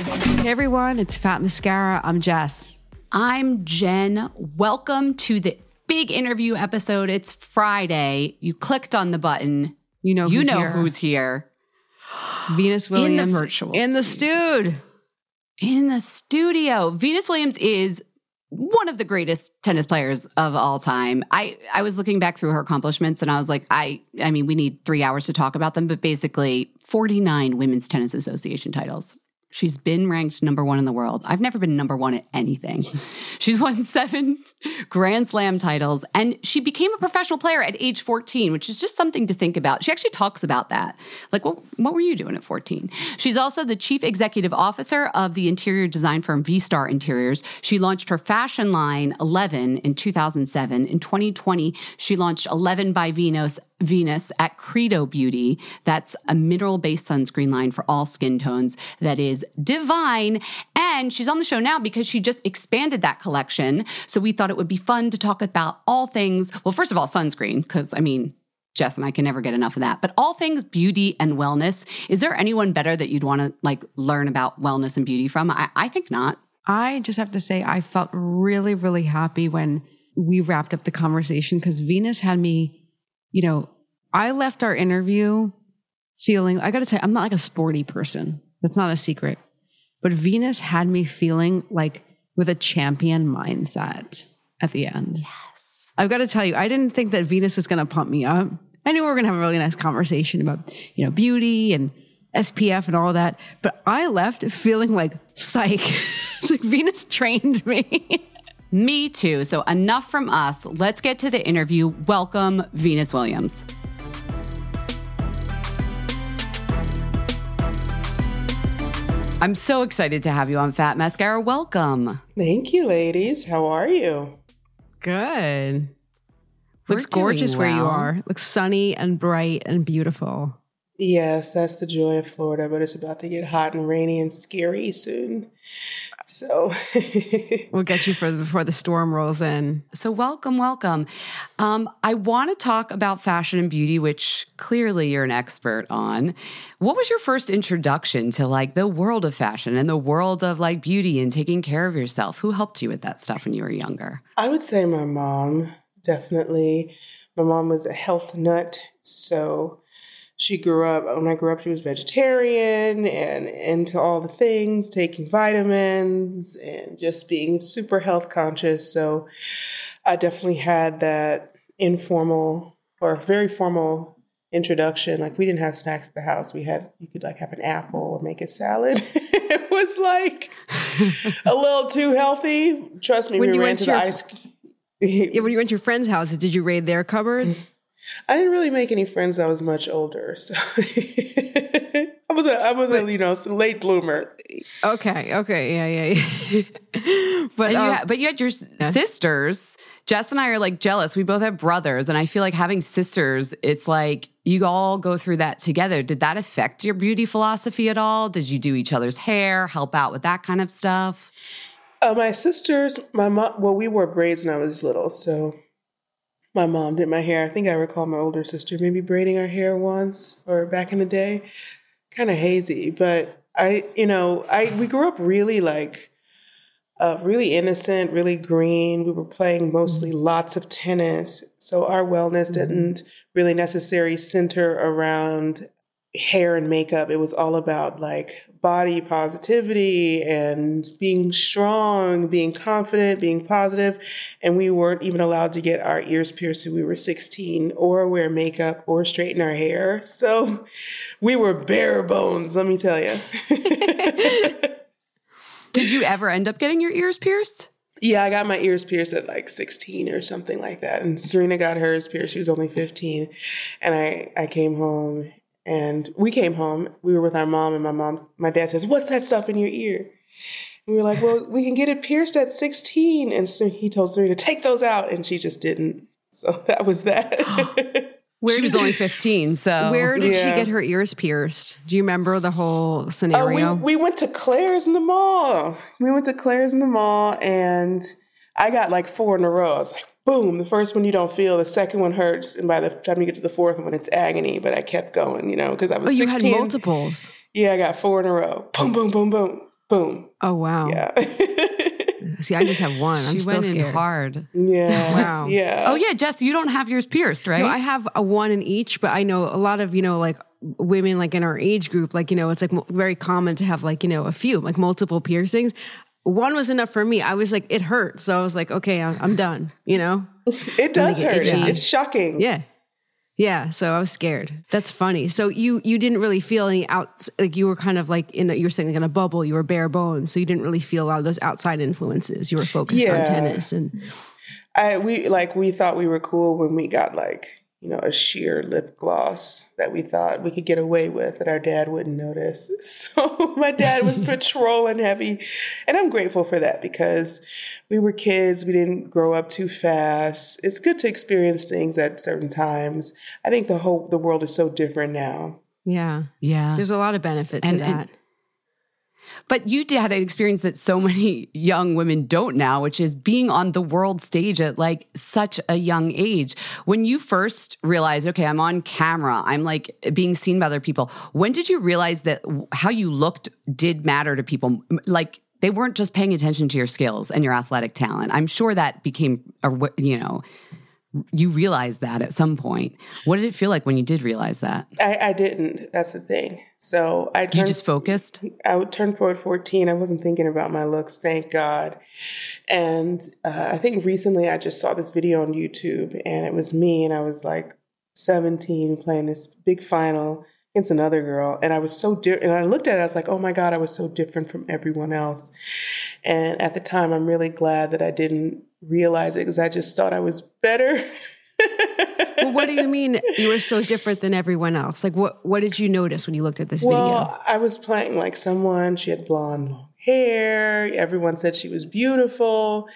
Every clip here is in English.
Hey everyone, it's Fat Mascara. I'm Jess. I'm Jen. Welcome to the big interview episode. It's Friday. You clicked on the button. You know you who's know here. who's here. Venus Williams in the virtual in the studio. In the studio. Venus Williams is one of the greatest tennis players of all time. I I was looking back through her accomplishments and I was like, I I mean, we need 3 hours to talk about them, but basically 49 women's tennis association titles. She's been ranked number one in the world. I've never been number one at anything. She's won seven Grand Slam titles, and she became a professional player at age 14, which is just something to think about. She actually talks about that. Like, what, what were you doing at 14? She's also the chief executive officer of the interior design firm V Starr Interiors. She launched her fashion line 11 in 2007. In 2020, she launched 11 by Venus Venus at Credo Beauty. That's a mineral based sunscreen line for all skin tones that is divine. And she's on the show now because she just expanded that collection. So we thought it would be fun to talk about all things. Well, first of all, sunscreen, because I mean, Jess and I can never get enough of that. But all things beauty and wellness. Is there anyone better that you'd want to like learn about wellness and beauty from? I, I think not. I just have to say, I felt really, really happy when we wrapped up the conversation because Venus had me, you know, I left our interview feeling, I got to tell you, I'm not like a sporty person. That's not a secret. But Venus had me feeling like with a champion mindset at the end. Yes. I've got to tell you, I didn't think that Venus was going to pump me up. I knew we were going to have a really nice conversation about, you know, beauty and SPF and all that. But I left feeling like psych. it's like Venus trained me. Me too. So, enough from us. Let's get to the interview. Welcome, Venus Williams. I'm so excited to have you on Fat Mascara. Welcome. Thank you, ladies. How are you? Good. We're Looks gorgeous doing where you are. Looks sunny and bright and beautiful. Yes, that's the joy of Florida, but it's about to get hot and rainy and scary soon. So, We'll get you for before the storm rolls in. So, welcome, welcome. Um, I want to talk about fashion and beauty, which clearly you're an expert on. What was your first introduction to like the world of fashion and the world of like beauty and taking care of yourself? Who helped you with that stuff when you were younger? I would say my mom, definitely. My mom was a health nut, so she grew up, when I grew up, she was vegetarian and into all the things, taking vitamins and just being super health conscious. So I definitely had that informal or very formal introduction. Like we didn't have snacks at the house. We had, you could like have an apple or make a salad. it was like a little too healthy. Trust me, When we you ran went to the your- ice. Yeah, when you went to your friends' houses, did you raid their cupboards? I didn't really make any friends I was much older, so I was a I was a you know late bloomer. Okay, okay, yeah, yeah. yeah. but And you um, had, but you had your s- sisters. Jess and I are like jealous. We both have brothers, and I feel like having sisters, it's like you all go through that together. Did that affect your beauty philosophy at all? Did you do each other's hair, help out with that kind of stuff? Uh, my sisters, my mom. Well, we wore braids when I was little, so my mom did my hair. I think I recall my older sister maybe braiding our hair once or back in the day. Kind of hazy, but I, you know, I we grew up really like uh, really innocent, really green. We were playing mostly lots of tennis, so our wellness didn't really necessarily center around hair and makeup. It was all about like body positivity and being strong, being confident, being positive. And we weren't even allowed to get our ears pierced till we were 16 or wear makeup or straighten our hair. So we were bare bones, let me tell you. Did you ever end up getting your ears pierced? Yeah, I got my ears pierced at like 16 or something like that. And Serena got hers pierced. She was only 15. And I, I came home and we came home. We were with our mom and my mom, my dad says, what's that stuff in your ear? And we were like, well, we can get it pierced at 16. And so he told Serena, to take those out. And she just didn't. So that was that. where she was only 15, so Where did Yeah. she get her ears pierced? Do you remember the whole Oh, scenario? we, we went to Claire's in the mall. We went to Claire's in the mall and I got like four in a row. I was like, boom, the first one you don't feel, the second one hurts. And by the time you get to the fourth one, it's agony. But I kept going, you know, because I was oh, you 16. had multiples. Yeah, I got four in a row. Boom, boom, boom, boom, boom. Oh wow. Yeah. See, I just have one. I'm she still went in scared. hard. yeah. Wow. Yeah. Oh yeah, Jess, you don't have yours pierced, right? No, I have a one in each, but I know a lot of you know like women like in our age group, like you know, it's like mo- very common to have like you know a few like multiple piercings. One was enough for me. I was like, it hurt, so I was like, okay, I'm, I'm done. You know? It does hurt. itchy. It's shocking. Yeah, yeah. So I was scared. That's funny. So you you didn't really feel any out like you were kind of like in a, you were saying like in a bubble. You were bare bones, so you didn't really feel a lot of those outside influences. You were focused Yeah. on tennis and I we like we thought we were cool when we got like you know a sheer lip gloss that we thought we could get away with that our dad wouldn't notice. So my dad was patrolling heavy, and I'm grateful for that because we were kids. We didn't grow up too fast. It's good to experience things at certain times. I think the whole the world is so different now. yeah. yeah. There's a lot of benefit to And- that. and- But you had an experience that so many young women don't now, which is being on the world stage at like such a young age. When you first realized, okay, I'm on camera, I'm like being seen by other people. When did you realize that how you looked did matter to people? Like they weren't just paying attention to your skills and your athletic talent. I'm sure that became, a, you know, you realized that at some point. What did it feel like when you did realize that? I, I didn't. That's the thing. So I You just focused? I would turn forward 14. I wasn't thinking about my looks, thank God. And uh, I think recently I just saw this video on YouTube and it was me and I was like 17 playing this big final against another girl. And I was so different. And I looked at it, I was like, oh my God, I was so different from everyone else. And at the time, I'm really glad that I didn't realize it because I just thought I was better. well, what do you mean you were so different than everyone else? Like, what what did you notice when you looked at this well, video? I was playing like someone. She had blonde long hair. Everyone said she was beautiful.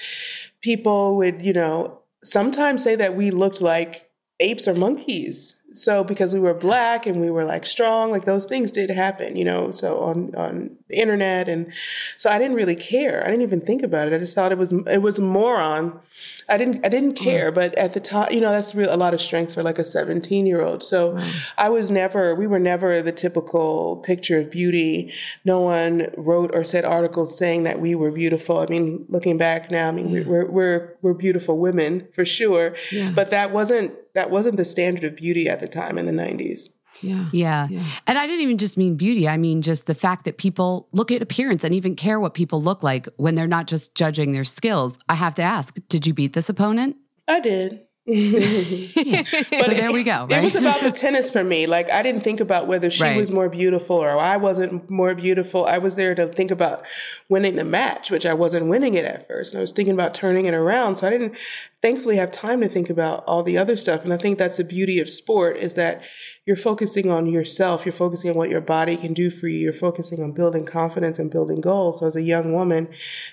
People would, you know, sometimes say that we looked like apes or monkeys so because we were black and we were like strong like those things did happen you know so on on the internet. And so i didn't really care. I didn't even think about it. I just thought it was it was a moron. I didn't i didn't care. Mm. but at the time you know that's real a lot of strength for like a 17 year old so wow. i was never we were never the typical picture of beauty. No one wrote or said articles saying that we were beautiful. I mean looking back now i mean yeah. we're, we're we're beautiful women for sure. Yeah. but that wasn't that wasn't the standard of beauty at the time in the 90s. Yeah. yeah. yeah. And I didn't even just mean beauty. I mean just the fact that people look at appearance and even care what people look like when they're not just judging their skills. I have to ask, did you beat this opponent? I did. Yeah. so there we go. Right? It was about the tennis for me. Like I didn't think about whether she right. was more beautiful or I wasn't more beautiful. I was there to think about winning the match, which I wasn't winning it at first. And I was thinking about turning it around. So I didn't thankfully have time to think about all the other stuff. And I think that's the beauty of sport is that you're focusing on yourself. You're focusing on what your body can do for you. You're focusing on building confidence and building goals. So as a young woman,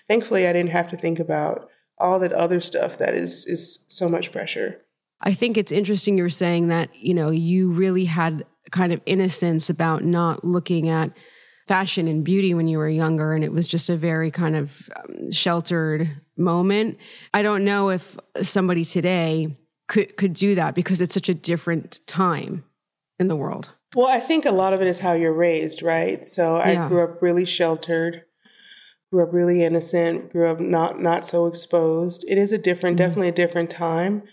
thankfully I didn't have to think about all that other stuff that is is so much pressure. I think it's interesting you're saying that, you know, you really had kind of innocence about not looking at fashion and beauty when you were younger and it was just a very kind of um, sheltered moment. I don't know if somebody today could could do that because it's such a different time in the world. Well, I think a lot of it is how you're raised, right? So I yeah. grew up really sheltered grew up really innocent, grew up not not so exposed. It is a different, mm-hmm. definitely a different time,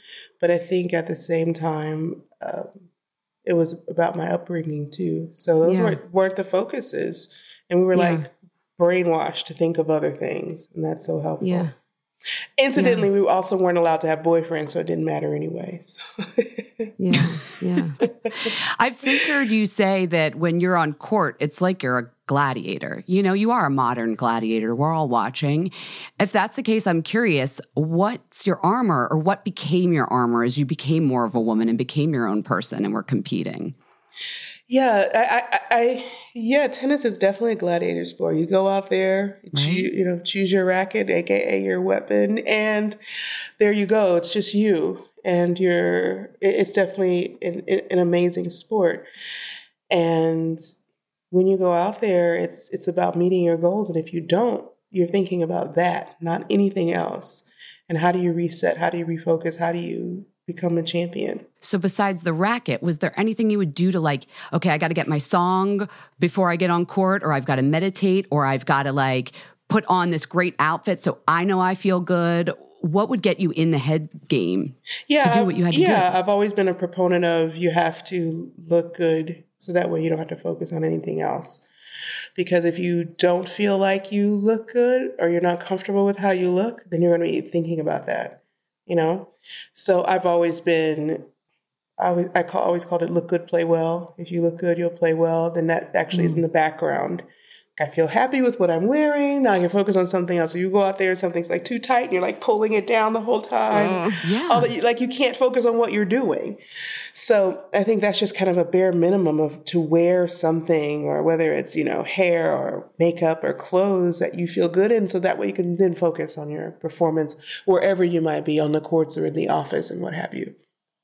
but I think at the same time, um, it was about my upbringing too. So those yeah. weren't weren't the focuses, and we were yeah. like brainwashed to think of other things, and that's so helpful. Yeah. Incidentally, yeah. we also weren't allowed to have boyfriends, so it didn't matter anyway. Yeah, yeah. I've since heard you say that when you're on court, it's like you're a gladiator. You know, you are a modern gladiator. We're all watching. If that's the case, I'm curious, what's your armor or what became your armor as you became more of a woman and became your own person and were competing? Yeah, I, I, I, yeah, tennis is definitely a gladiator sport. You go out there, right. you, you know, choose your racket, aka your weapon, and there you go. It's just you, and you're. It's definitely an, an amazing sport, and when you go out there, it's it's about meeting your goals, and if you don't, you're thinking about that, not anything else. And how do you reset? How do you refocus? How do you become a champion. So besides the racket, was there anything you would do to like, okay, I got to get my song before I get on court or I've got to meditate or I've got to like put on this great outfit so I know I feel good? What would get you in the head game yeah, to do what you had to yeah, do? Yeah, I've always been a proponent of you have to look good so that way you don't have to focus on anything else. Because if you don't feel like you look good or you're not comfortable with how you look, then you're going to be thinking about that you know? So I've always been, I, always, I call, always called it look good, play well. If you look good, you'll play well. Then that actually mm. is in the background. I feel happy with what I'm wearing. Now I can focus on something else. So you go out there, something's like too tight, and you're like pulling it down the whole time. Uh, yeah. All that, like you can't focus on what you're doing. So I think that's just kind of a bare minimum of to wear something, or whether it's you know hair or makeup or clothes that you feel good in, so that way you can then focus on your performance wherever you might be on the courts or in the office and what have you.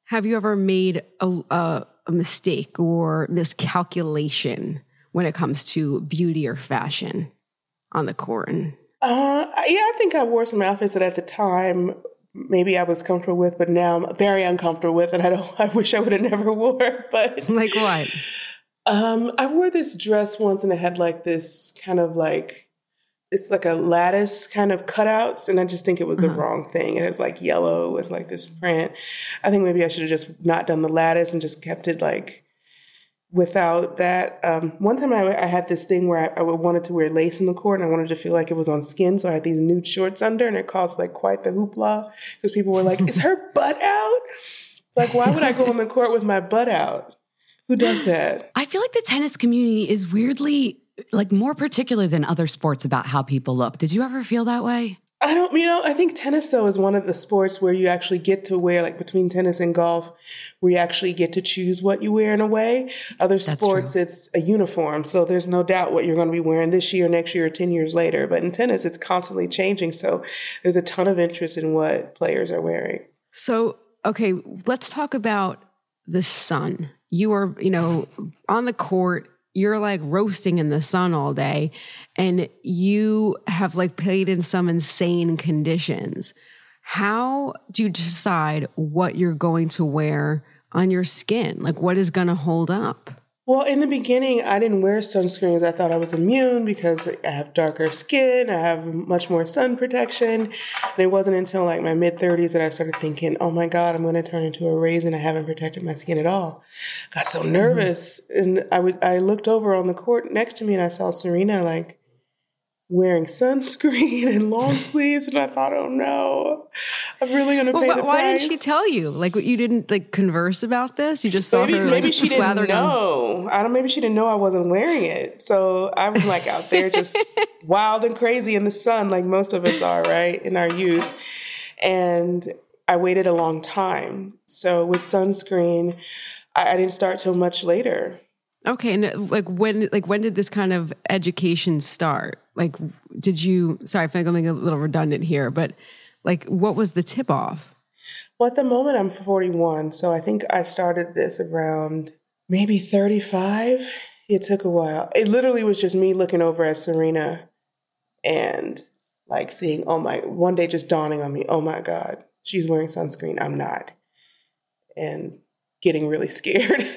Have you ever made a, a, a mistake or miscalculation? When it comes to beauty or fashion on the court? Uh, yeah, I think I wore some outfits that at the time maybe I was comfortable with, but now I'm very uncomfortable with, and I don't. I wish I would have never wore. But like what? Um, I wore this dress once, and it had like this kind of like it's like a lattice kind of cutouts, and I just think it was uh-huh. the wrong thing. And it was like yellow with like this print. I think maybe I should have just not done the lattice and just kept it like without that. Um, one time I, I, had this thing where I, I, wanted to wear lace in the court and I wanted to feel like it was on skin. So I had these nude shorts under and it caused like quite the hoopla because people were like, is her butt out? Like, why would I go on the court with my butt out? Who does that? I feel like the tennis community is weirdly like more particular than other sports about how people look. Did you ever feel that way? I don't, you know, I think tennis though is one of the sports where you actually get to wear, like between tennis and golf, where you actually get to choose what you wear in a way. Other That's sports, true. it's a uniform. So there's no doubt what you're going to be wearing this year, next year, or 10 years later. But in tennis, it's constantly changing. So there's a ton of interest in what players are wearing. So, okay, let's talk about the sun. You are, you know, on the court, you're like roasting in the sun all day, and you have like played in some insane conditions. How do you decide what you're going to wear on your skin? Like, what is going to hold up? Well, in the beginning, I didn't wear sunscreens. I thought I was immune because I have darker skin. I have much more sun protection. And it wasn't until like my mid 30s that I started thinking, oh my God, I'm going to turn into a raisin. I haven't protected my skin at all. Got so mm-hmm. nervous. And I would, I looked over on the court next to me and I saw Serena like wearing sunscreen and long sleeves. And I thought, oh no, I'm really going to Well, pay wh- the why price. did she tell you? Like, you didn't like converse about this? You just saw maybe her maybe like, she didn't slathered on- know. I don't. Maybe she didn't know I wasn't wearing it. So I was like out there just wild and crazy in the sun, like most of us are, right, in our youth. And I waited a long time. So with sunscreen, I, I didn't start till much later. Okay, and like when like when did this kind of education start? Like did you sorry, I feel like I'm being a little redundant here, but like what was the tip off? Well, at the moment, I'm 41. So I think I started this around maybe 35. It took a while. It literally was just me looking over at Serena and like seeing, oh my, one day just dawning on me, oh my God, she's wearing sunscreen. I'm not. And getting really scared.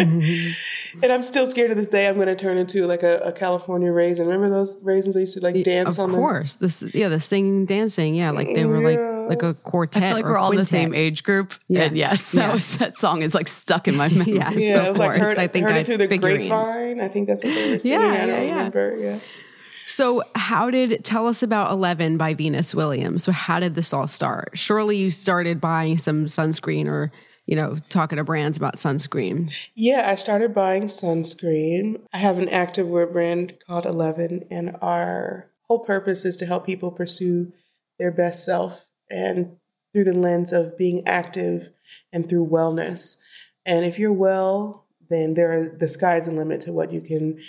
Mm-hmm. And I'm still scared to this day. I'm going to turn into like a, a California raisin. Remember those raisins I used to like dance of on? course. This yeah, the singing dancing, yeah, like they were Yeah. like like a quartet. I feel like or we're all in the same age group. Yeah. And yes, that Yeah. was that song is like stuck in my memory. Yes, The, yeah, of it was like heard, I think heard I it through the figurines. grapevine. I think that's what they were singing. Yeah, I don't yeah. remember. Yeah. So, how did tell us about 11 by Venus Williams? So, how did this all start? Surely you started buying some sunscreen or, you know, talking to brands about sunscreen. Yeah, I started buying sunscreen. I have an active wear brand called Eleven, and our whole purpose is to help people pursue their best self and through the lens of being active and through wellness. And if you're well, then there are, the sky's the limit to what you can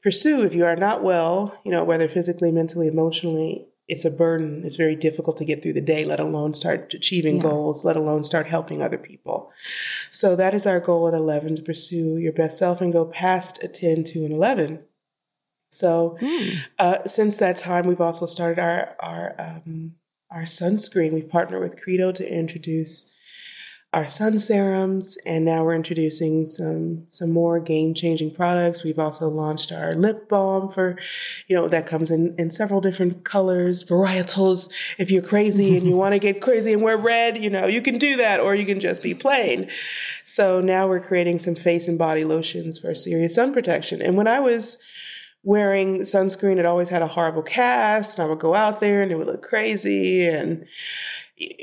pursue. If you are not well, you know, whether physically, mentally, emotionally, it's a burden. It's very difficult to get through the day, let alone start achieving Yeah. goals, let alone start helping other people. So that is our goal at 11 to pursue your best self and go past a 10 to an 11. So uh, since that time, we've also started our our um, our sunscreen. We've partnered with Credo to introduce our sun serums, and now we're introducing some some more game changing products. We've also launched our lip balm for, you know, that comes in in several different colors, varietals. If you're crazy and you want to get crazy and wear red, you know, you can do that, or you can just be plain. So now we're creating some face and body lotions for serious sun protection. And when I was wearing sunscreen, it always had a horrible cast, and I would go out there and it would look crazy. And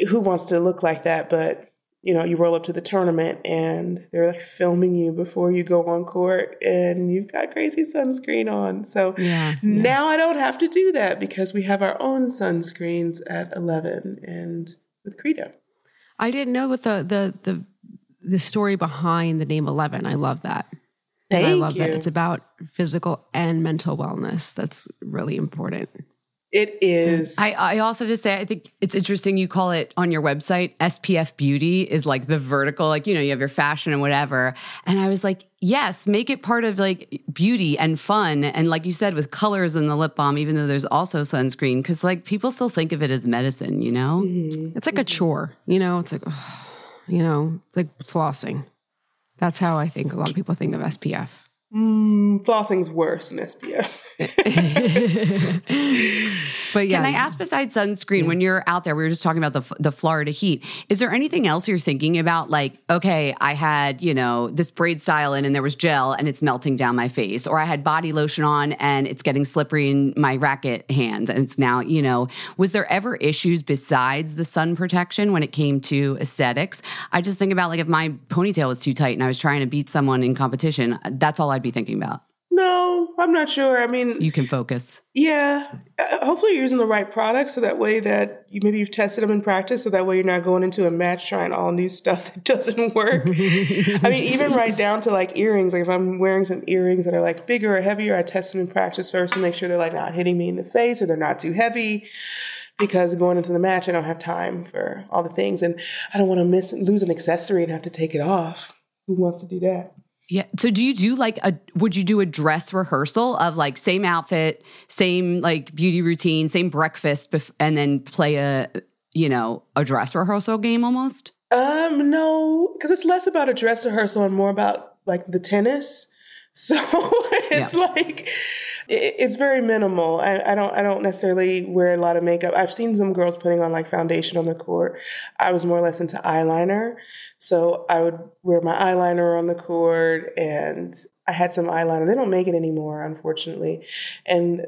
who wants to look like that? But you know, you roll up to the tournament and they're like filming you before you go on court, and you've got crazy sunscreen on. So Yeah, now I don't have to do that because we have our own sunscreens at eleven and with Credo. I didn't know what the the the the story behind the name 11. I love that. Thank and I love that it's about physical and mental wellness. That's really important. It is. I, I also just say I think it's interesting you call it on your website SPF beauty is like the vertical like you know you have your fashion and whatever and I was like yes make it part of like beauty and fun and like you said with colors in the lip balm even though there's also sunscreen cuz like people still think of it as medicine you know It's like a chore, you know. It's like, you know, it's like flossing. That's how I think a lot of people think of SPF. Mm, flossing's worse than SPF. But yeah, Can I ask, besides sunscreen, when you're out there, we were just talking about the the Florida heat. Is there anything else you're thinking about? Like, okay, I had you know this braid style in, and there was gel, and it's melting down my face, or I had body lotion on, and it's getting slippery in my racket hands, and it's now you know. Was there ever issues besides the sun protection when it came to aesthetics? I just think about like if my ponytail was too tight and I was trying to beat someone in competition, that's all I'd be thinking about. No, I'm not sure. I mean, You can focus. yeah. Uh, hopefully, you're using the right product so that way that you maybe you've tested them in practice, so that way you're not going into a match trying all new stuff that doesn't work. I mean, even right down to like earrings. Like if I'm wearing some earrings that are like bigger or heavier, I test them in practice first to make sure they're like not hitting me in the face or they're not too heavy. Because going into the match, I don't have time for all the things, and I don't want to miss lose an accessory and have to take it off. Who wants to do that? Yeah. So do you do like a would you do a dress rehearsal of like same outfit, same like beauty routine, same breakfast bef- and then play a you know, a dress rehearsal game almost? Um, no, because it's less about a dress rehearsal and more about like the tennis. So it's Yeah. like it's very minimal. I, I don't I don't necessarily wear a lot of makeup. I've seen some girls putting on like foundation on the court. I was more or less into eyeliner, so I would wear my eyeliner on the court, and I had some eyeliner. They don't make it anymore, unfortunately, and.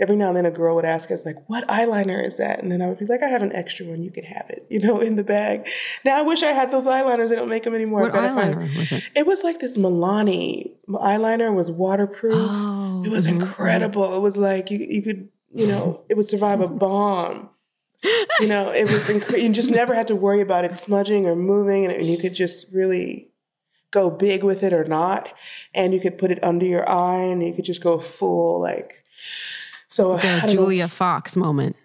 Every now and then, a girl would ask us, like, "What eyeliner is that?" And then I would be like, "I have an extra one. You can have it, you know, in the bag." Now I wish I had those eyeliners. They don't make them anymore. What eyeliner was it? it was like this Milani eyeliner was waterproof. Oh, Oh, it was mm-hmm. incredible. It was like you you could you know it would survive a bomb. You know it was incre- you just never had to worry about it smudging or moving, and, and you could just really go big with it or not, and you could put it under your eye, and you could just go full like. So The don't know, Julia Fox moment.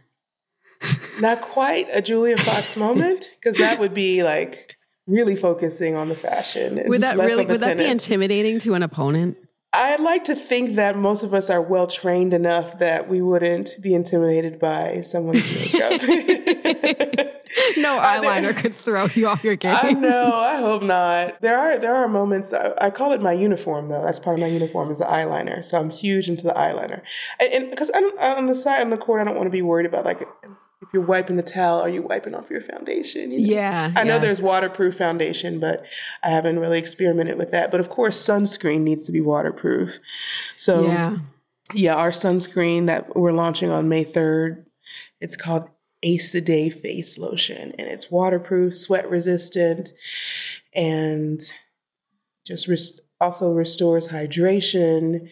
not quite a Julia Fox moment because that would be like really focusing on the fashion. Would that really would that be intimidating to an opponent? I'd like to think that most of us are well trained enough that we wouldn't be intimidated by someone's makeup. No Are there- eyeliner could throw you off your game. I know. I hope not. There are there are moments. I, I call it my uniform though. That's part of my uniform is the eyeliner. So I'm huge into the eyeliner, and because on the side on the court, I don't want to be worried about like if you're wiping the towel, are you wiping off your foundation? you know? Yeah, I know yeah. there's waterproof foundation, but I haven't really experimented with that. But of course, sunscreen needs to be waterproof. So Yeah. yeah, our sunscreen that we're launching on May 3rd, it's called Ace the Day Face Lotion, and it's waterproof, sweat resistant, and just res- also restores hydration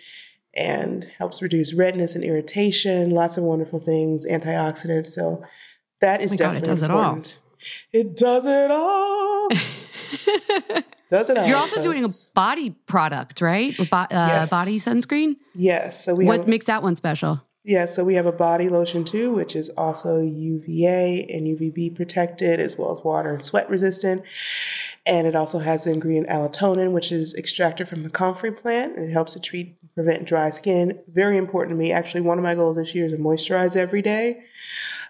and helps reduce redness and irritation. Lots of wonderful things, antioxidants. So that is Oh my God, it definitely does it all. important. It does it all. does it all? You're also doing a body product, right? Bo- uh, Yes. Body sunscreen. yes. So we What have makes that one special? Yeah, so we have a body lotion too, which is also UVA and UVB protected, as well as water and sweat resistant. And it also has the ingredient allantoin, which is extracted from the comfrey plant, and it helps to treat prevent dry skin. Very important to me. Actually, one of my goals this year is to moisturize every day.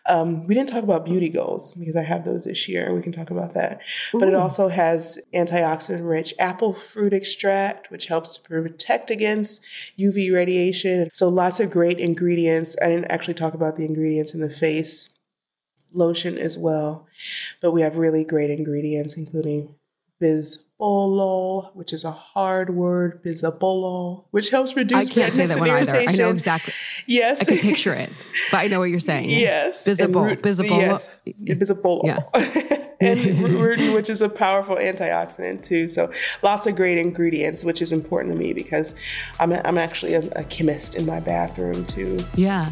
Um, we didn't talk about beauty goals because I have those this year, we can talk about that. But it also has antioxidant rich apple fruit extract, which helps to protect against UV radiation. So lots of great ingredients. I didn't actually talk about the ingredients in the face lotion as well, but we have really great ingredients, including which is a hard word, bisabolol, which helps reduce I can't say that one either. I know exactly. Yes. I can picture it, but I know what you're saying. Yes. Visible. Visible. Yes. Visible. Yeah. and rutin, which is a powerful antioxidant too. So lots of great ingredients, which is important to me because I'm, a, I'm actually a, a chemist in my bathroom too. Yeah.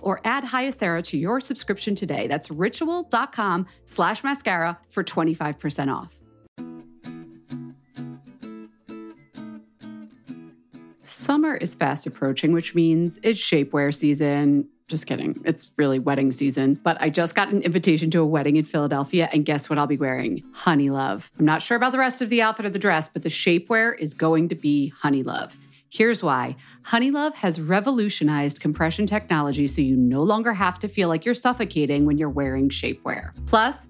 or add Hyacera to your subscription today. That's ritual.com slash mascara for 25% off. Summer is fast approaching, which means it's shapewear season. Just kidding. It's really wedding season. But I just got an invitation to a wedding in Philadelphia, and guess what I'll be wearing? Honeylove. I'm not sure about the rest of the outfit or the dress, but the shapewear is going to be Honeylove. Here's why Honeylove has revolutionized compression technology so you no longer have to feel like you're suffocating when you're wearing shapewear. Plus,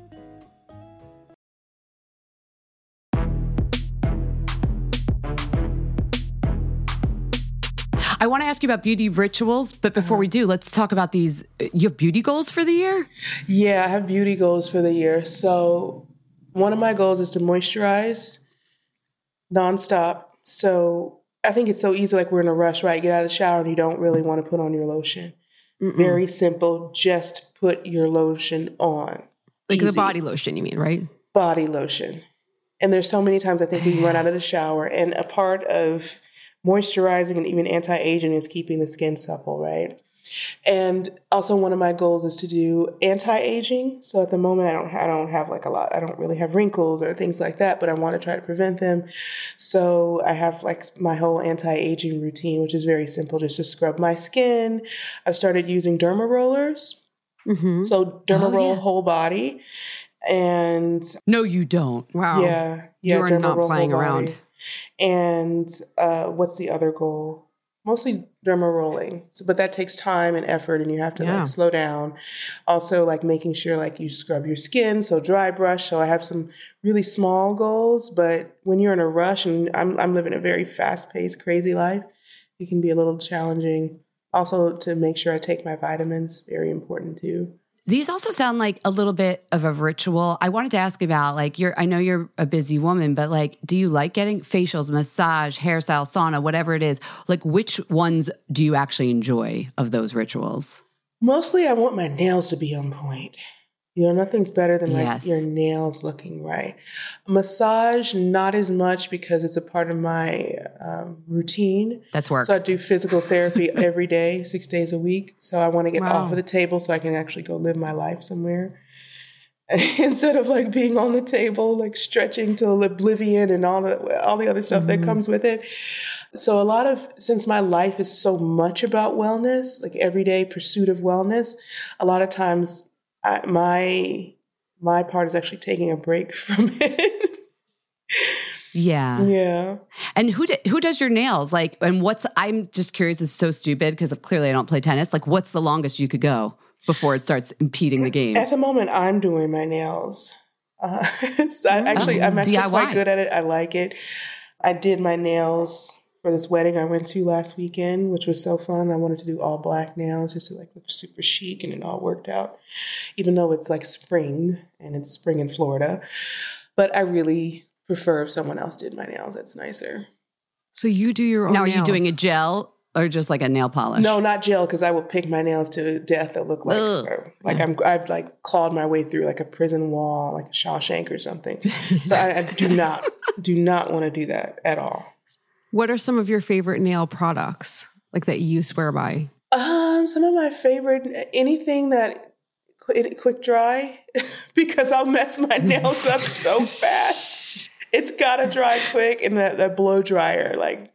I want to ask you about beauty rituals, but before we uh-huh. do, let's talk about these. You have beauty goals for the year? Yeah, I have beauty goals for the year. So, one of my goals is to moisturize nonstop. So, I think it's so easy, like we're in a rush, right? Get out of the shower and you don't really want to put on your lotion. Mm-mm. Very simple. Just put your lotion on. Like the body lotion, you mean, right? body lotion. And there's so many times I think we run out of the shower, and a part of moisturizing and even anti aging is keeping the skin supple, right? And also, one of my goals is to do anti aging. So at the moment, I don't I don't have like a lot. I don't really have wrinkles or things like that, but I want to try to prevent them. So I have like my whole anti aging routine, which is very simple, just to scrub my skin. I've started using derma rollers. Mm-hmm. So derma Oh, roll yeah. whole body, and No, you don't. Wow. yeah, yeah, You are not playing around. body. And uh, what's the other goal? mostly derma rolling. So, but that takes time and effort, and you have to Yeah. like slow down. Also, like making sure like you scrub your skin, so dry brush. So I have some really small goals, but when you're in a rush, and I'm I'm living a very fast paced, crazy life, it can be a little challenging. Also, to make sure I take my vitamins, very important too. These also sound like a little bit of a ritual. I wanted to ask about like you're I know you're a busy woman, but like do you like getting facials, massage, hairstyle, sauna, whatever it is? Like which ones do you actually enjoy of those rituals? Mostly, I want my nails to be on point. You know, nothing's better than like Yes. your nails looking right. Massage, not as much because it's a part of my um, routine. That's work. So I do physical therapy every day, six days a week. So I want to get Wow. off of the table so I can actually go live my life somewhere. Instead of like being on the table, like stretching till oblivion and all the all the other stuff that comes with it. So a lot of since my life is so much about wellness, like everyday pursuit of wellness, a lot of times I, my my part is actually taking a break from it. yeah. yeah. And who d- who does your nails? Like and what's I'm just curious it's so stupid because clearly I don't play tennis. Like what's the longest you could go before it starts impeding the game? At the moment, I'm doing my nails. Uh, so I actually, I'm actually DIY. quite good at it. I like it. I did my nails for this wedding I went to last weekend, which was so fun. I wanted to do all black nails just to like look super chic, and it all worked out. Even though it's like spring and it's spring in Florida, but I really prefer if someone else did my nails. It's nicer. So you do your own now are you nails. doing a gel or just like a nail polish? No, not gel, because I will pick my nails to death. That look like Ugh. uh, like I'm I've like clawed my way through like a prison wall, like a Shawshank or something. So I, I do not do not want to do that at all. What are some of your favorite nail products like that you swear by? Um, some of my favorite anything that quick, quick dry because I'll mess my nails up so fast. It's gotta dry quick, and that, that blow dryer like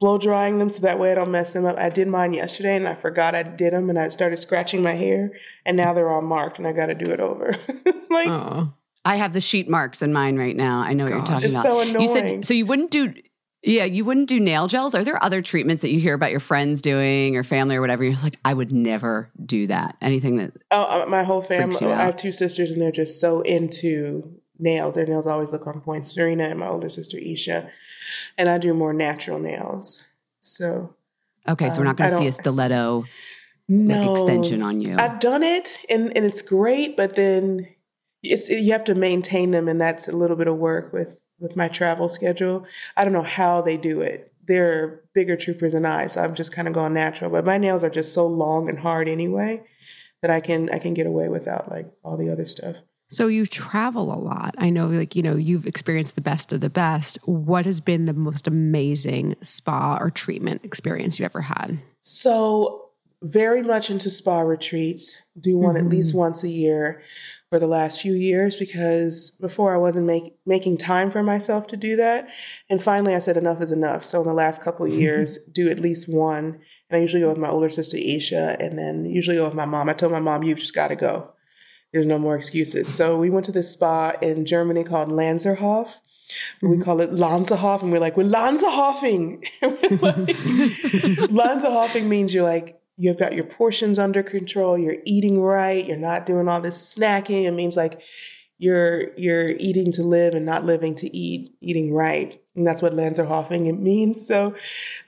blow drying them so that way I don't mess them up. I did mine yesterday and I forgot I did them, and I started scratching my hair, and now they're all marked, and I got to do it over. like Oh, I have the sheet marks in mine right now. I know what you're talking It's about. so You said so you wouldn't do yeah, you wouldn't do nail gels. Are there other treatments that you hear about your friends doing or family or whatever? You're like, I would never do that. Anything that Oh, uh, my whole family. I have two sisters, and they're just so into nails. Their nails always look on point. Serena and my older sister Isha, and I do more natural nails. So Okay, so we're Um, not going to see a stiletto no like extension on you. I've done it, and and it's great, but then it's you have to maintain them, and that's a little bit of work with with my travel schedule. I don't know how they do it. They're bigger troopers than I, so I'm just kind of going natural. But my nails are just so long and hard anyway that I can I can get away without like all the other stuff. so you travel a lot. I know, like you know, you've experienced the best of the best. What has been the most amazing spa or treatment experience you ever had? So very much into spa retreats. Do one at least mm-hmm. once a year for the last few years because before I wasn't make, making time for myself to do that. And finally I said enough is enough. So in the last couple of years, do at least one. And I usually go with my older sister Isha, and then usually go with my mom. I told my mom, you've just got to go. There's no more excuses. So we went to this spa in Germany called Lanserhof. We mm-hmm. call it Lanserhof, and we're like, we're Lanserhofing. like, Lanzerhofing means you're like, you've got your portions under control, you're eating right, you're not doing all this snacking. It means like you're you're eating to live and not living to eat, eating right. And that's what Lanserhofing it means. So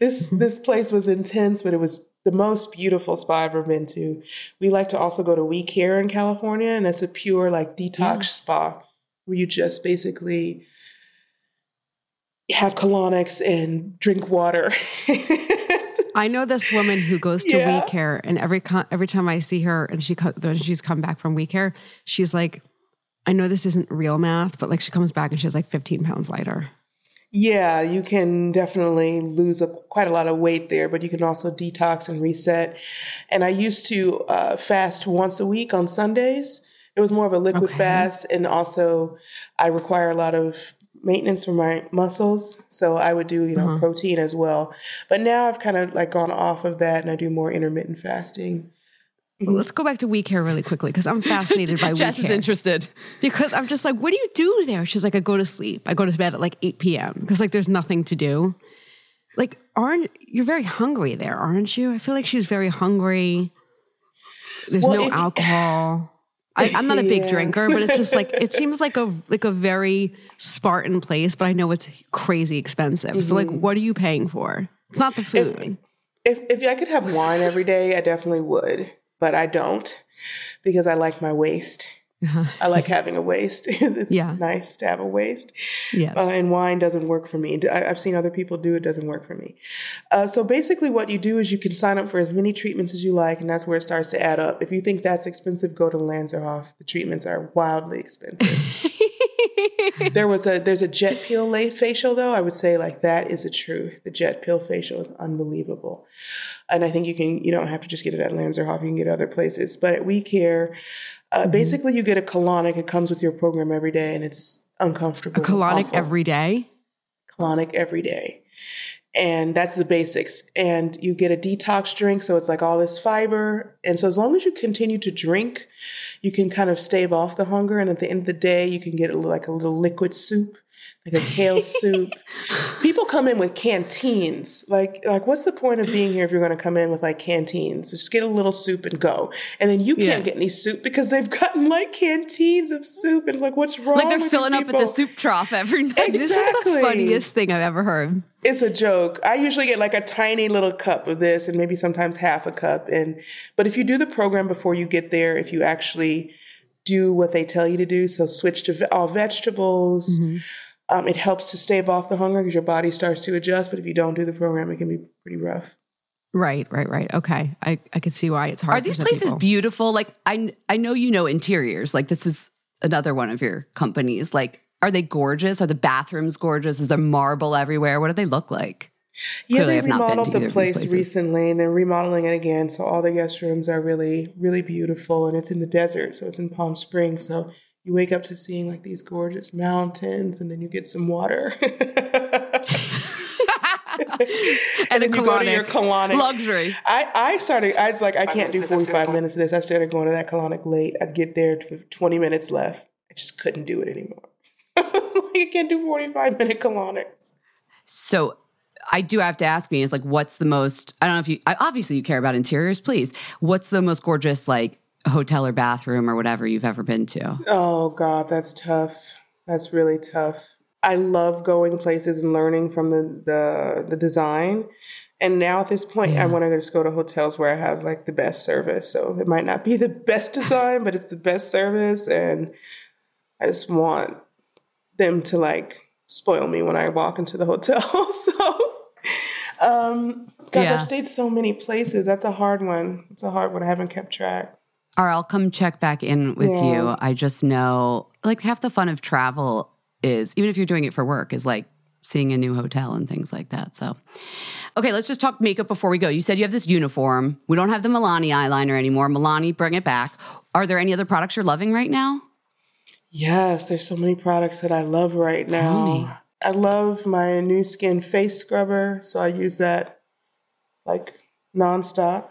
this mm-hmm. this place was intense, but it was the most beautiful spa I've ever been to. We like to also go to We Care in California, and that's a pure like detox spa where you just basically have colonics and drink water. I know this woman who goes to Yeah. We Care, and every every time I see her, and she co- when she's come back from We Care, she's like, I know this isn't real math, but like she comes back and she's like 15 pounds lighter. Yeah, you can definitely lose a, quite a lot of weight there, but you can also detox and reset. And I used to uh, fast once a week on Sundays. It was more of a liquid Okay. fast, and also I require a lot of maintenance for my muscles, so I would do you know Uh-huh. protein as well. But now I've kind of like gone off of that, and I do more intermittent fasting. Well, let's go back to We Care really quickly because I'm fascinated by Jess We is Care. interested. because I'm just like, what do you do there? She's like, I go to sleep. I go to bed at like 8 p.m. because like there's nothing to do. like aren't you're very hungry there, aren't you? I feel like she's very hungry. There's Well, no if- alcohol. I, I'm not a big Yeah. drinker, but it's just like it seems like a like a very Spartan place, but I know it's crazy expensive. So Mm-hmm. like, what are you paying for? It's not the food. If if I could have wine every day, I definitely would, but I don't because I like my waist. I like having a waist. it's Yeah. nice to have a waist. yes. Uh, and wine doesn't work for me. I, I've seen other people do it; doesn't work for me. Uh, so basically, what you do is you can sign up for as many treatments as you like, and that's where it starts to add up. If you think that's expensive, go to Lanserhof. The treatments are wildly expensive. there was a there's a jet peel lay facial though. I would say like that is a truth. The jet peel facial is unbelievable, and I think you can you don't have to just get it at Lanserhof. You can get it other places, but at We Care. Uh, Basically, you get a colonic. It comes with your program every day, and it's uncomfortable. a colonic every day. colonic every day. And that's the basics. And you get a detox drink. So it's like all this fiber. And so as long as you continue to drink, you can kind of stave off the hunger. And at the end of the day, you can get a, like a little liquid soup, like a kale soup. People come in with canteens. Like, like what's the point of being here if you're going to come in with like canteens? Just get a little soup and go. And then you can't Yeah. get any soup because they've gotten like canteens of soup. And it's like, what's wrong? Like they're filling up at the soup trough every night. Exactly. This is the funniest thing I've ever heard. It's a joke. I usually get like a tiny little cup of this and maybe sometimes half a cup. And but if you do the program before you get there, if you actually do what they tell you to do, so switch to all vegetables, mm-hmm. Um, it helps to stave off the hunger because your body starts to adjust. But if you don't do the program, it can be pretty rough. Right, right, right. Okay, I I can see why it's hard. Are for these places people. beautiful? Like I I know you know interiors. Like this is another one of your companies. Like are they gorgeous? Are the bathrooms gorgeous? Is there marble everywhere? What do they look like? Yeah, Clearly they I've not been remodeled to the these place places. recently and they're remodeling it again. So all the guest rooms are really, really beautiful. And it's in the desert. So it's in Palm Springs. So you wake up to seeing like these gorgeous mountains and then you get some water. and, a then you go to your colonic. colonic. Luxury. I, I started, I was like, I can't do 45 minutes of this. I started going to that colonic late. I'd get there for 20 minutes left. I just couldn't do it anymore. I can't do 45 minute colonics. So I do have to ask me is like what's the most I don't know if you I, obviously you care about interiors, please. What's the most gorgeous like hotel or bathroom or whatever you've ever been to? Oh God, that's tough. That's really tough. I love going places and learning from the the, the design. And now at this point, I want to just go to hotels where I have like the best service. So it might not be the best design, but it's the best service. And I just want them to like spoil me when I walk into the hotel. so, um, gosh, Yeah. I've stayed so many places. That's a hard one. It's a hard one. I haven't kept track. Or I'll come check back in with Yeah. you. I just know like half the fun of travel is even if you're doing it for work is like seeing a new hotel and things like that. So Okay, let's just talk makeup before we go. You said you have this uniform. We don't have the Milani eyeliner anymore. Milani, bring it back. Are there any other products you're loving right now? Yes, there's so many products that I love right now. Me. I love my new skin face scrubber, so I use that like nonstop.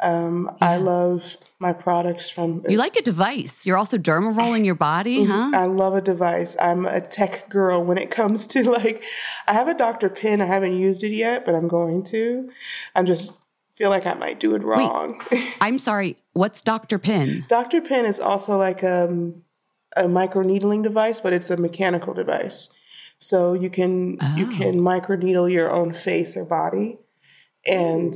Um, I love my products from. You like a device. You're also derma rolling your body, huh? I love a device. I'm a tech girl when it comes to like. I have a Dr. Pen. I haven't used it yet, but I'm going to. I'm just feel like I might do it wrong. I'm sorry. What's Dr. Pen? Dr. Pen is also like um, a micro needling device, but it's a mechanical device. So you can you can micro needle your own face or body, and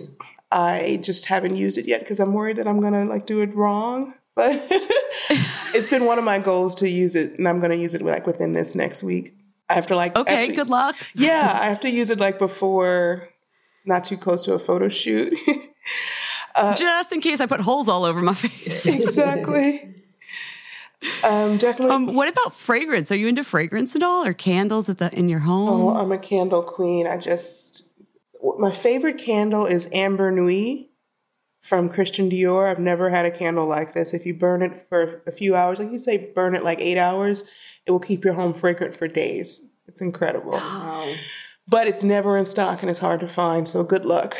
I just haven't used it yet because I'm worried that I'm gonna like do it wrong. But it's been one of my goals to use it, and I'm gonna use it like within this next week. I have to like Okay, to- good luck. Yeah, I have to use it like before, not too close to a photo shoot. Just in case I put holes all over my face. exactly. Um, definitely. Um, what about fragrance? Are you into fragrance at all, or candles at the in your home? Oh, I'm a candle queen. I just my favorite candle is Ambre Nuit from Christian Dior. I've never had a candle like this. If you burn it for a few hours, like you say, burn it like eight hours, it will keep your home fragrant for days. It's incredible. But it's never in stock and it's hard to find. So good luck.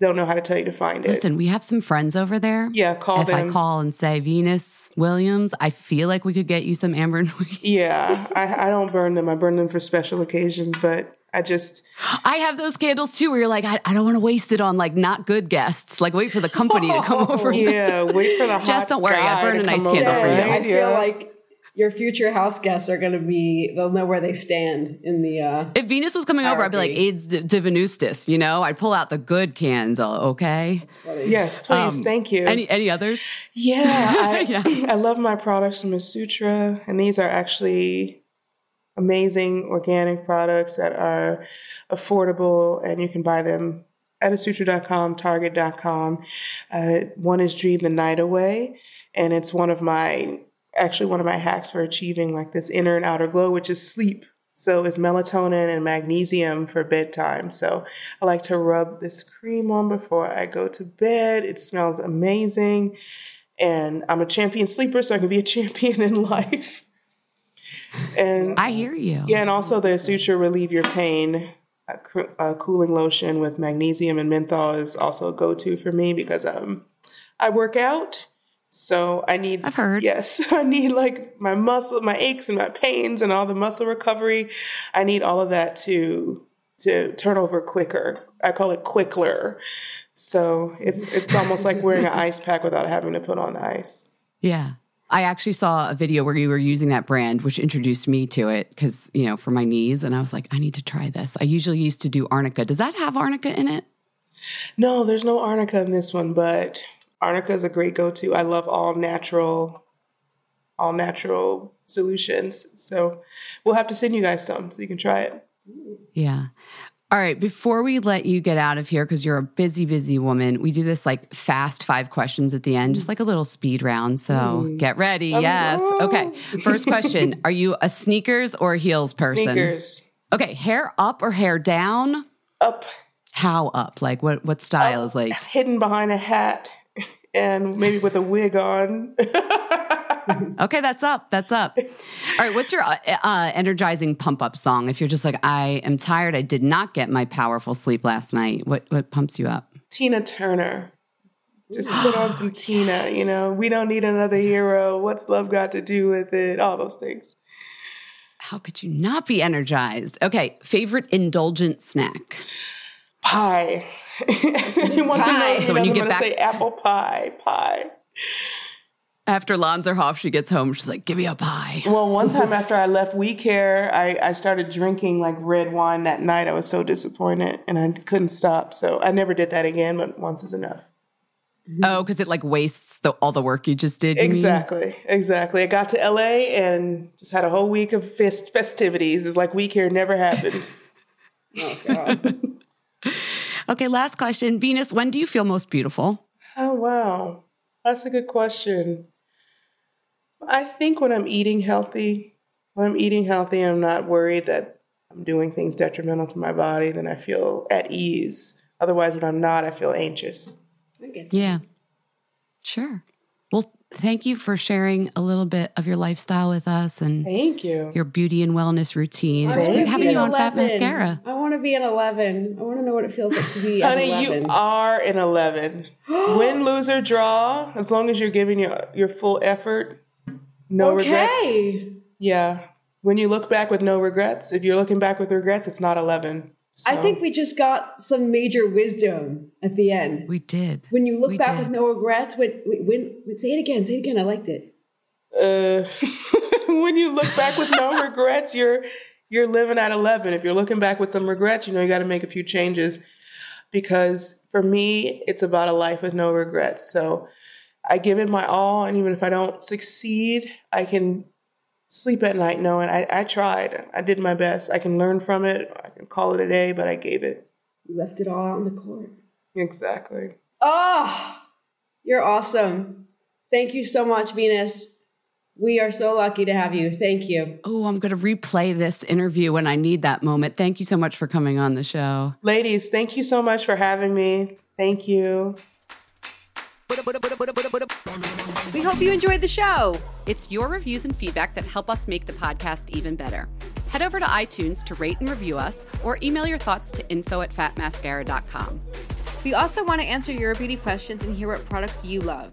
Don't know how to tell you to find it. Listen, we have some friends over there. Yeah, call if I them. call and say Venus Williams, I feel like we could get you some Ambre Nuit. Yeah, I, I don't burn them. I burn them for special occasions, but I just I have those candles too, where you're like, I, I don't want to waste it on like not good guests. Like, wait for the company to come over. yeah, wait for the hot Just don't worry, I guy burned a nice come candle over, for you. I feel Yeah. like your future house guests are going to be, they'll know where they stand in the. Uh, If Venus was coming over, I'd be like, Hierarchy. AIDS divinustis, you know? I'd pull out the good cans, uh, okay? Yes, please, Um, thank you. Any any others? Yeah, I, Yeah. I love my products from Miss Sutra, and these are actually amazing organic products that are affordable, and you can buy them at asutra.com, target.com. Uh, one is Dream the Night Away, and it's one of my actually one of my hacks for achieving like this inner and outer glow, which is sleep. So it's melatonin and magnesium for bedtime. So I like to rub this cream on before I go to bed. It smells amazing. And I'm a champion sleeper, so I can be a champion in life. And I hear you. yeah, and also the Asutra Relieve Your Pain a, cr- a cooling lotion with magnesium and menthol is also a go-to for me because um I work out, so I need. I've heard. Yes, I need like my muscle, my aches and my pains, and all the muscle recovery. I need all of that to to turn over quicker. I call it quickler. So it's it's almost like wearing an ice pack without having to put on the ice. Yeah. I actually saw a video where you were using that brand, which introduced me to it because, you know, for my knees. And I was like, I need to try this. I usually used to do arnica. Does that have arnica in it? No, there's no arnica in this one, but arnica is a great go-to. I love all natural, all natural solutions. So we'll have to send you guys some so you can try it. Yeah. All right. Before we let you get out of here, because you're a busy, busy woman, we do this like fast five questions at the end, just like a little speed round. So mm. get ready. Oh yes. Okay. First question Are you a sneakers or heels person? Sneakers Okay. Hair up or hair down? up, How up? Like what, what style uh, is like? hidden behind a hat, and maybe with a wig on. Okay, that's up. That's up. All right, what's your uh, uh, energizing pump up song? If you're just like, I am tired, I did not get my powerful sleep last night. What what pumps you up? Tina Turner. Just put on some Tina, you know. We don't need another hero. What's love got to do with it? All those things. How could you not be energized? Okay, favorite indulgent snack. Pie. Knows me So when you get back- say apple pie, pie. After Lanserhof, she gets home, she's like, "Give me a pie." Well, one time after I left We Care, I, I started drinking like red wine that night. I was so disappointed and I couldn't stop. So I never did that again, but once is enough. Oh, because it like wastes the, all the work you just did. you mean? Exactly. Exactly. I got to LA and just had a whole week of fest- festivities. It's like We Care never happened. Oh, okay, last question. Venus, when do you feel most beautiful? oh, wow. That's a good question. I think when I'm eating healthy, when I'm eating healthy and I'm not worried that I'm doing things detrimental to my body, then I feel at ease. Otherwise, when I'm not, I feel anxious. Yeah. Sure. Well, thank you for sharing a little bit of your lifestyle with us and Thank you. your beauty and wellness routine. I It's wanna great be having an you on Fat 11. Mascara. I want to be an 11. I want to know what it feels like to be an Honey, 11. you are an 11. Win, lose, or draw, as long as you're giving your, your full effort, no regrets. Yeah. When you look back with no regrets, if you're looking back with regrets, it's not 11. I think we just got some major wisdom at the end. We did. When you look We back did. with no regrets, when, when, when, say it again, say it again. I liked it. uh, when you look back with no regrets, you're you're living at 11. If you're looking back with some regrets, you know you got to make a few changes because for me, it's about a life with no regrets. So I give it my all, and even if I don't succeed, I can sleep at night knowing I, I tried. I did my best. I can learn from it. I can call it a day, but I gave it. You left it all out on the court. Exactly. Oh, you're awesome. Thank you so much, Venus. We are so lucky to have you. Thank you. Oh, I'm going to replay this interview when I need that moment. Thank you so much for coming on the show. Ladies, thank you so much for having me. Thank you. We hope you enjoyed the show. It's your reviews and feedback that help us make the podcast even better. Head over to iTunes to rate and review us or email your thoughts to info at fatmascara.com. We also want to answer your beauty questions and hear what products you love.